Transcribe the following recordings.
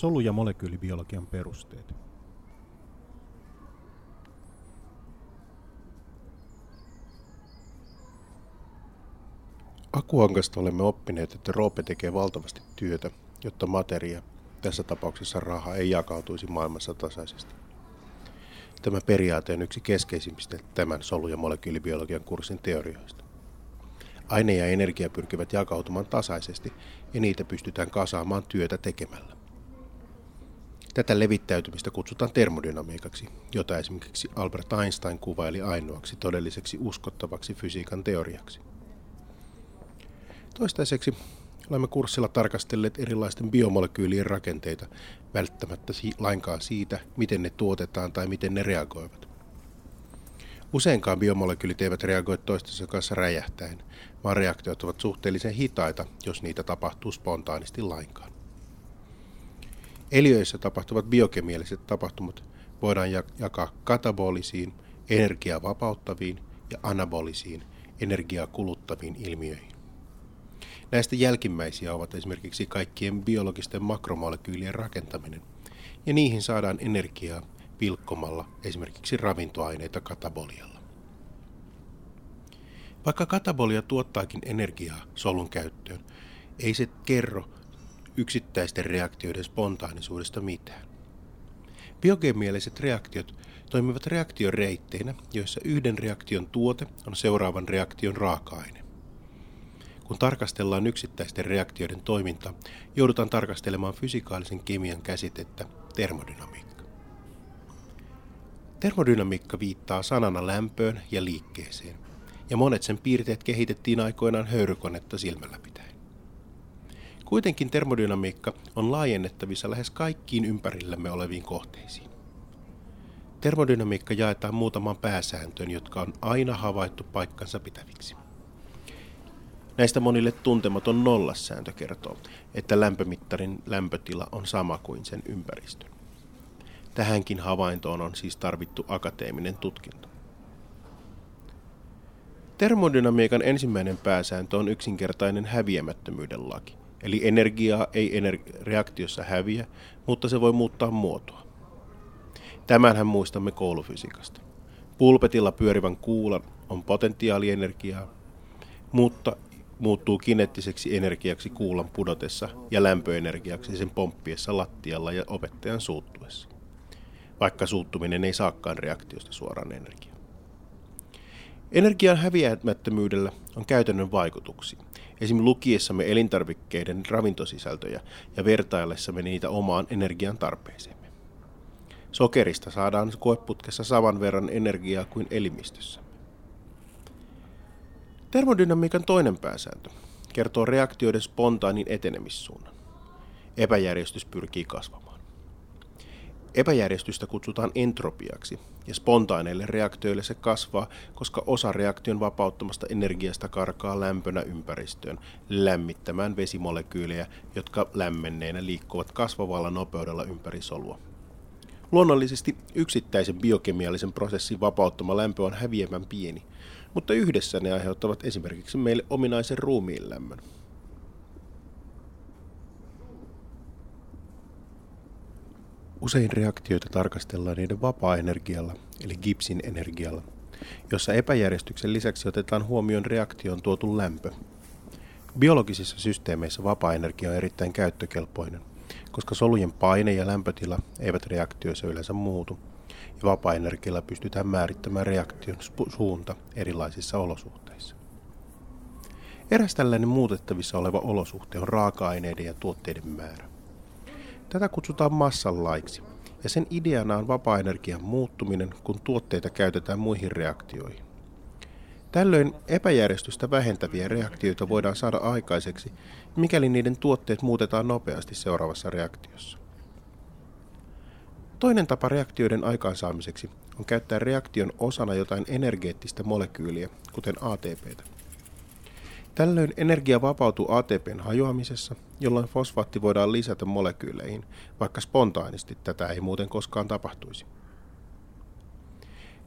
Solu- ja molekyylibiologian perusteet. Akuankasta olemme oppineet, että Roope tekee valtavasti työtä, jotta materia, tässä tapauksessa raha, ei jakautuisi maailmassa tasaisesti. Tämä periaate on yksi keskeisimmistä tämän solu- ja molekyylibiologian kurssin teorioista. Aine ja energia pyrkivät jakautumaan tasaisesti ja niitä pystytään kasaamaan työtä tekemällä. Tätä levittäytymistä kutsutaan termodynamiikaksi, jota esimerkiksi Albert Einstein kuvaili ainoaksi todelliseksi uskottavaksi fysiikan teoriaksi. Toistaiseksi olemme kurssilla tarkastelleet erilaisten biomolekyylien rakenteita, välttämättä lainkaan siitä, miten ne tuotetaan tai miten ne reagoivat. Useinkaan biomolekyylit eivät reagoi toistensa kanssa räjähtäen, vaan reaktiot ovat suhteellisen hitaita, jos niitä tapahtuu spontaanisti lainkaan. Eliöissä tapahtuvat biokemialliset tapahtumat voidaan jakaa katabolisiin, energiaa vapauttaviin ja anabolisiin, energiaa kuluttaviin ilmiöihin. Näistä jälkimmäisiä ovat esimerkiksi kaikkien biologisten makromolekyylien rakentaminen, ja niihin saadaan energiaa pilkkomalla esimerkiksi ravintoaineita katabolialla. Vaikka katabolia tuottaakin energiaa solun käyttöön, ei se kerro yksittäisten reaktioiden spontaanisuudesta mitään. Biokemialliset reaktiot toimivat reaktioreitteinä, joissa yhden reaktion tuote on seuraavan reaktion raaka-aine. Kun tarkastellaan yksittäisten reaktioiden toimintaa, joudutaan tarkastelemaan fysikaalisen kemian käsitettä termodynamiikka. Termodynamiikka viittaa sanana lämpöön ja liikkeeseen, ja monet sen piirteet kehitettiin aikoinaan höyrykonetta silmällä. Kuitenkin termodynamiikka on laajennettavissa lähes kaikkiin ympärillämme oleviin kohteisiin. Termodynamiikka jaetaan muutamaan pääsääntöön, jotka on aina havaittu paikkansa pitäviksi. Näistä monille tuntematon nollassääntö kertoo, että lämpömittarin lämpötila on sama kuin sen ympäristö. Tähänkin havaintoon on siis tarvittu akateeminen tutkinto. Termodynamiikan ensimmäinen pääsääntö on yksinkertainen häviämättömyyden laki, eli energiaa ei reaktiossa häviä, mutta se voi muuttaa muotoa. Tämänhän muistamme koulufysiikasta. Pulpetilla pyörivän kuulan on potentiaalienergiaa, mutta muuttuu kineettiseksi energiaksi kuulan pudotessa ja lämpöenergiaksi sen pomppiessa lattialla ja opettajan suuttuessa. Vaikka suuttuminen ei saakaan reaktiosta suoraan energiaa. Energian häviämättömyydellä on käytännön vaikutuksia. Esim. lukiessamme elintarvikkeiden ravintosisältöjä ja vertaillessamme niitä omaan energian tarpeeseemme. Sokerista saadaan koeputkessa saman verran energiaa kuin elimistössä. Termodynamiikan toinen pääsääntö kertoo reaktioiden spontaanin etenemissuunnan. Epäjärjestys pyrkii kasvamaan. Epäjärjestystä kutsutaan entropiaksi, ja spontaaneille reaktioille se kasvaa, koska osa reaktion vapauttamasta energiasta karkaa lämpönä ympäristöön lämmittämään vesimolekyylejä, jotka lämmenneinä liikkuvat kasvavalla nopeudella ympäri solua. Luonnollisesti yksittäisen biokemiallisen prosessin vapauttama lämpö on häviävän pieni, mutta yhdessä ne aiheuttavat esimerkiksi meille ominaisen ruumiin lämmön. Usein reaktioita tarkastellaan niiden vapaa-energialla, eli Gibbsin energialla, jossa epäjärjestyksen lisäksi otetaan huomioon reaktion tuotu lämpö. Biologisissa systeemeissä vapaa-energia on erittäin käyttökelpoinen, koska solujen paine ja lämpötila eivät reaktioissa yleensä muutu – ja vapaa-energialla pystytään määrittämään reaktion suunta erilaisissa olosuhteissa. Eräs tällainen muutettavissa oleva olosuhte on raaka-aineiden ja tuotteiden määrä. Tätä kutsutaan massan laiksi, ja sen ideana on vapaa-energian muuttuminen, kun tuotteita käytetään muihin reaktioihin. Tällöin epäjärjestystä vähentäviä reaktioita voidaan saada aikaiseksi, mikäli niiden tuotteet muutetaan nopeasti seuraavassa reaktiossa. Toinen tapa reaktioiden aikaansaamiseksi on käyttää reaktion osana jotain energeettistä molekyyliä, kuten ATPtä. Tällöin energia vapautuu ATPn hajoamisessa, jolloin fosfaatti voidaan lisätä molekyyleihin, vaikka spontaanisti tätä ei muuten koskaan tapahtuisi.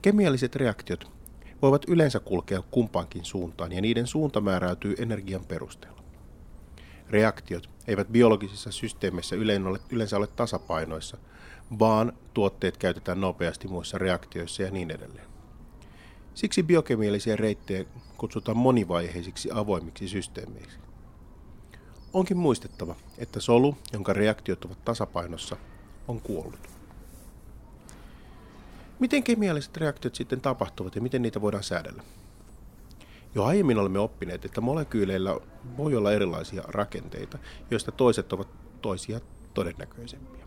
Kemialliset reaktiot voivat yleensä kulkea kumpaankin suuntaan ja niiden suunta määräytyy energian perusteella. Reaktiot eivät biologisissa systeemeissä yleensä ole tasapainoissa, vaan tuotteet käytetään nopeasti muissa reaktioissa ja niin edelleen. Siksi biokemiallisia reittejä kutsutaan monivaiheisiksi avoimiksi systeemeiksi. Onkin muistettava, että solu, jonka reaktiot ovat tasapainossa, on kuollut. Miten kemialliset reaktiot sitten tapahtuvat ja miten niitä voidaan säädellä? Jo aiemmin olemme oppineet, että molekyyleillä voi olla erilaisia rakenteita, joista toiset ovat toisia todennäköisempiä.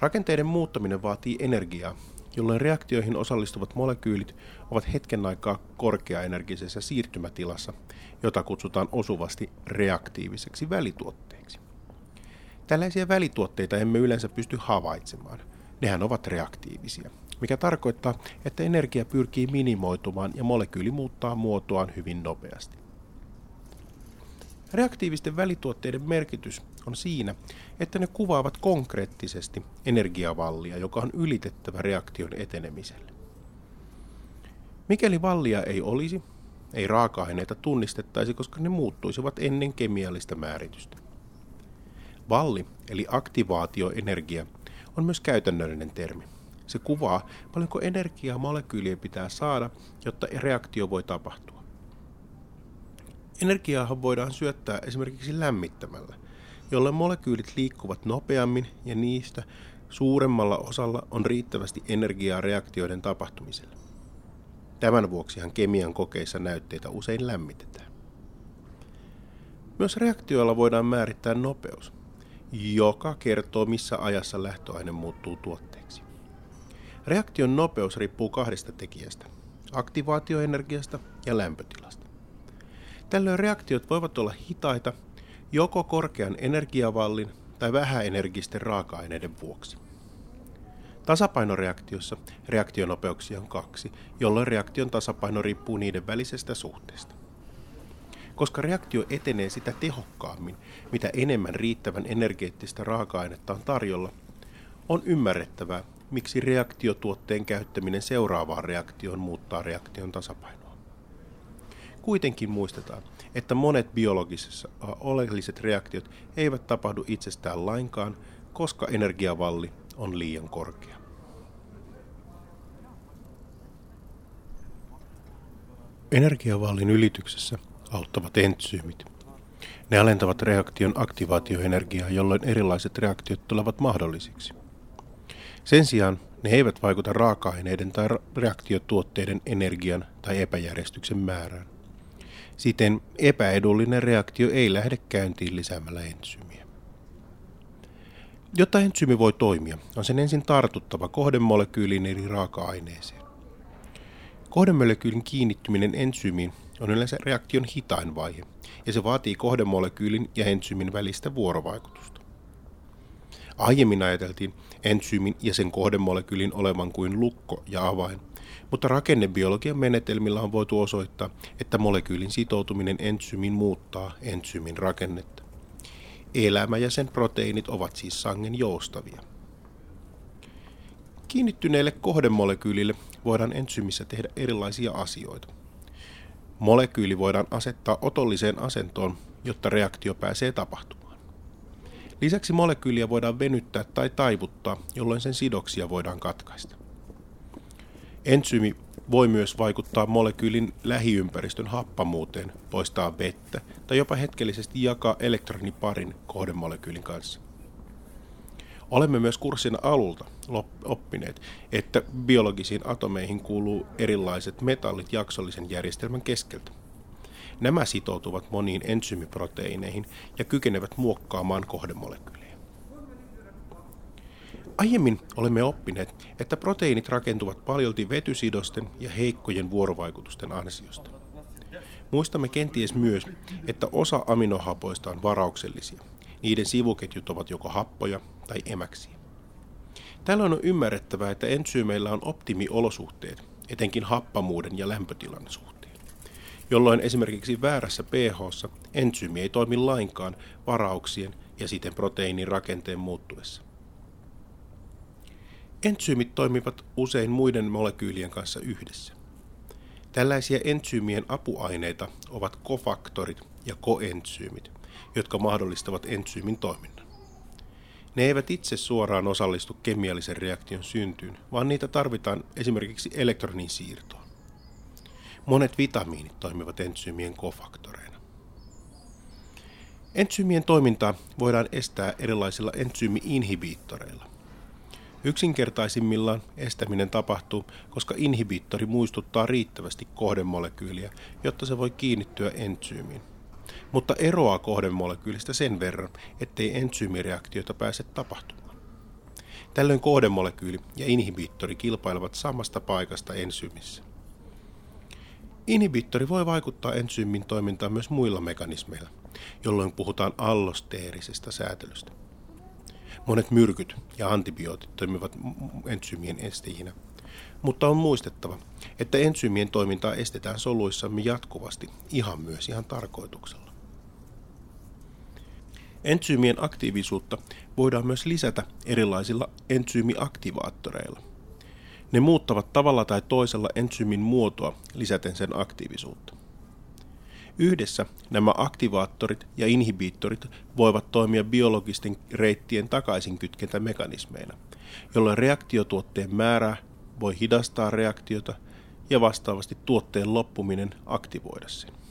Rakenteiden muuttaminen vaatii energiaa, jolloin reaktioihin osallistuvat molekyylit ovat hetken aikaa korkeaenergisessä siirtymätilassa, jota kutsutaan osuvasti reaktiiviseksi välituotteeksi. Tällaisia välituotteita emme yleensä pysty havaitsemaan. Nehän ovat reaktiivisia, mikä tarkoittaa, että energia pyrkii minimoitumaan ja molekyyli muuttaa muotoaan hyvin nopeasti. Reaktiivisten välituotteiden merkitys on siinä, että ne kuvaavat konkreettisesti energiavallia, joka on ylitettävä reaktion etenemiselle. Mikäli vallia ei olisi, ei raaka-aineita tunnistettaisi, koska ne muuttuisivat ennen kemiallista määritystä. Valli, eli aktivaatioenergia, on myös käytännöllinen termi. Se kuvaa, paljonko energiaa molekyylien pitää saada, jotta reaktio voi tapahtua. Energiaa voidaan syöttää esimerkiksi lämmittämällä, jolloin molekyylit liikkuvat nopeammin ja niistä suuremmalla osalla on riittävästi energiaa reaktioiden tapahtumiselle. Tämän vuoksihan kemian kokeissa näytteitä usein lämmitetään. Myös reaktioilla voidaan määrittää nopeus, joka kertoo missä ajassa lähtöaine muuttuu tuotteeksi. Reaktion nopeus riippuu kahdesta tekijästä, aktivaatioenergiasta ja lämpötilasta. Tällöin reaktiot voivat olla hitaita joko korkean energiavallin tai vähäenergisten raaka-aineiden vuoksi. Tasapainoreaktiossa reaktionopeuksia on kaksi, jolloin reaktion tasapaino riippuu niiden välisestä suhteesta. Koska reaktio etenee sitä tehokkaammin, mitä enemmän riittävän energeettistä raaka-ainetta on tarjolla, on ymmärrettävää, miksi reaktiotuotteen käyttäminen seuraavaan reaktioon muuttaa reaktion tasapainoa. Kuitenkin muistetaan, että monet biologisessa oleelliset reaktiot eivät tapahdu itsestään lainkaan, koska energiavalli on liian korkea. Energiavallin ylityksessä auttavat entsyymit. Ne alentavat reaktion aktivaatioenergiaa, jolloin erilaiset reaktiot tulevat mahdollisiksi. Sen sijaan ne eivät vaikuta raaka-aineiden tai reaktiotuotteiden energian tai epäjärjestyksen määrään. Siten epäedullinen reaktio ei lähde käyntiin lisäämällä entsyymiä. Jotta entsyymi voi toimia, on sen ensin tartuttava kohdemolekyylin eri raaka-aineeseen. Kohdemolekyylin kiinnittyminen entsyymiin on yleensä reaktion hitain vaihe, ja se vaatii kohdemolekyylin ja entsyymin välistä vuorovaikutusta. Aiemmin ajateltiin entsyymin ja sen kohdemolekyylin olevan kuin lukko ja avain, mutta rakennebiologian menetelmillä on voitu osoittaa, että molekyylin sitoutuminen entsyymiin muuttaa entsyymin rakennetta. Elämä ja sen proteiinit ovat siis sangen joustavia. Kiinnittyneelle kohdemolekyylille voidaan entsyymissä tehdä erilaisia asioita. Molekyyli voidaan asettaa otolliseen asentoon, jotta reaktio pääsee tapahtumaan. Lisäksi molekyyliä voidaan venyttää tai taivuttaa, jolloin sen sidoksia voidaan katkaista. Entsyymi voi myös vaikuttaa molekyylin lähiympäristön happamuuteen, poistaa vettä tai jopa hetkellisesti jakaa elektroniparin kohdemolekyylin kanssa. Olemme myös kurssin alulta oppineet, että biologisiin atomeihin kuuluu erilaiset metallit jaksollisen järjestelmän keskeltä. Nämä sitoutuvat moniin entsyymiproteiineihin ja kykenevät muokkaamaan kohdemolekyylejä. Aiemmin olemme oppineet, että proteiinit rakentuvat paljolti vetysidosten ja heikkojen vuorovaikutusten ansiosta. Muistamme kenties myös, että osa aminohapoista on varauksellisia. Niiden sivuketjut ovat joko happoja tai emäksiä. Tällöin on ymmärrettävää, että entsyymeillä on optimiolosuhteet, etenkin happamuuden ja lämpötilan suhteen, jolloin esimerkiksi väärässä pH entsyymi ei toimi lainkaan varauksien ja siten proteiinin rakenteen muuttuessa. Entsyymit toimivat usein muiden molekyylien kanssa yhdessä. Tällaisia entsyymien apuaineita ovat kofaktorit ja koentsyymit, jotka mahdollistavat entsyymin toiminnan. Ne eivät itse suoraan osallistu kemiallisen reaktion syntyyn, vaan niitä tarvitaan esimerkiksi elektronin siirtoon. Monet vitamiinit toimivat entsyymien kofaktoreina. Entsyymien toimintaa voidaan estää erilaisilla entsyymi-inhibiittoreilla. Yksinkertaisimmillaan estäminen tapahtuu, koska inhibiittori muistuttaa riittävästi kohdemolekyyliä, jotta se voi kiinnittyä entsyymiin. Mutta eroaa kohdemolekyylistä sen verran, ettei entsyymireaktioita pääse tapahtumaan. Tällöin kohdemolekyyli ja inhibiittori kilpailevat samasta paikasta ensyymissä. Inhibiittori voi vaikuttaa entsyymin toimintaan myös muilla mekanismeilla, jolloin puhutaan allosteerisesta säätelystä. Monet myrkyt ja antibiootit toimivat entsyymien estäjinä, mutta on muistettava, että entsyymien toimintaa estetään soluissamme jatkuvasti, ihan myös ihan tarkoituksella. Entsyymien aktiivisuutta voidaan myös lisätä erilaisilla entsyymiaktivaattoreilla. Ne muuttavat tavalla tai toisella entsyymin muotoa lisäten sen aktiivisuutta. Yhdessä nämä aktivaattorit ja inhibiittorit voivat toimia biologisten reittien takaisinkytkentämekanismeina, jolloin reaktiotuotteen määrä voi hidastaa reaktiota ja vastaavasti tuotteen loppuminen aktivoida sen.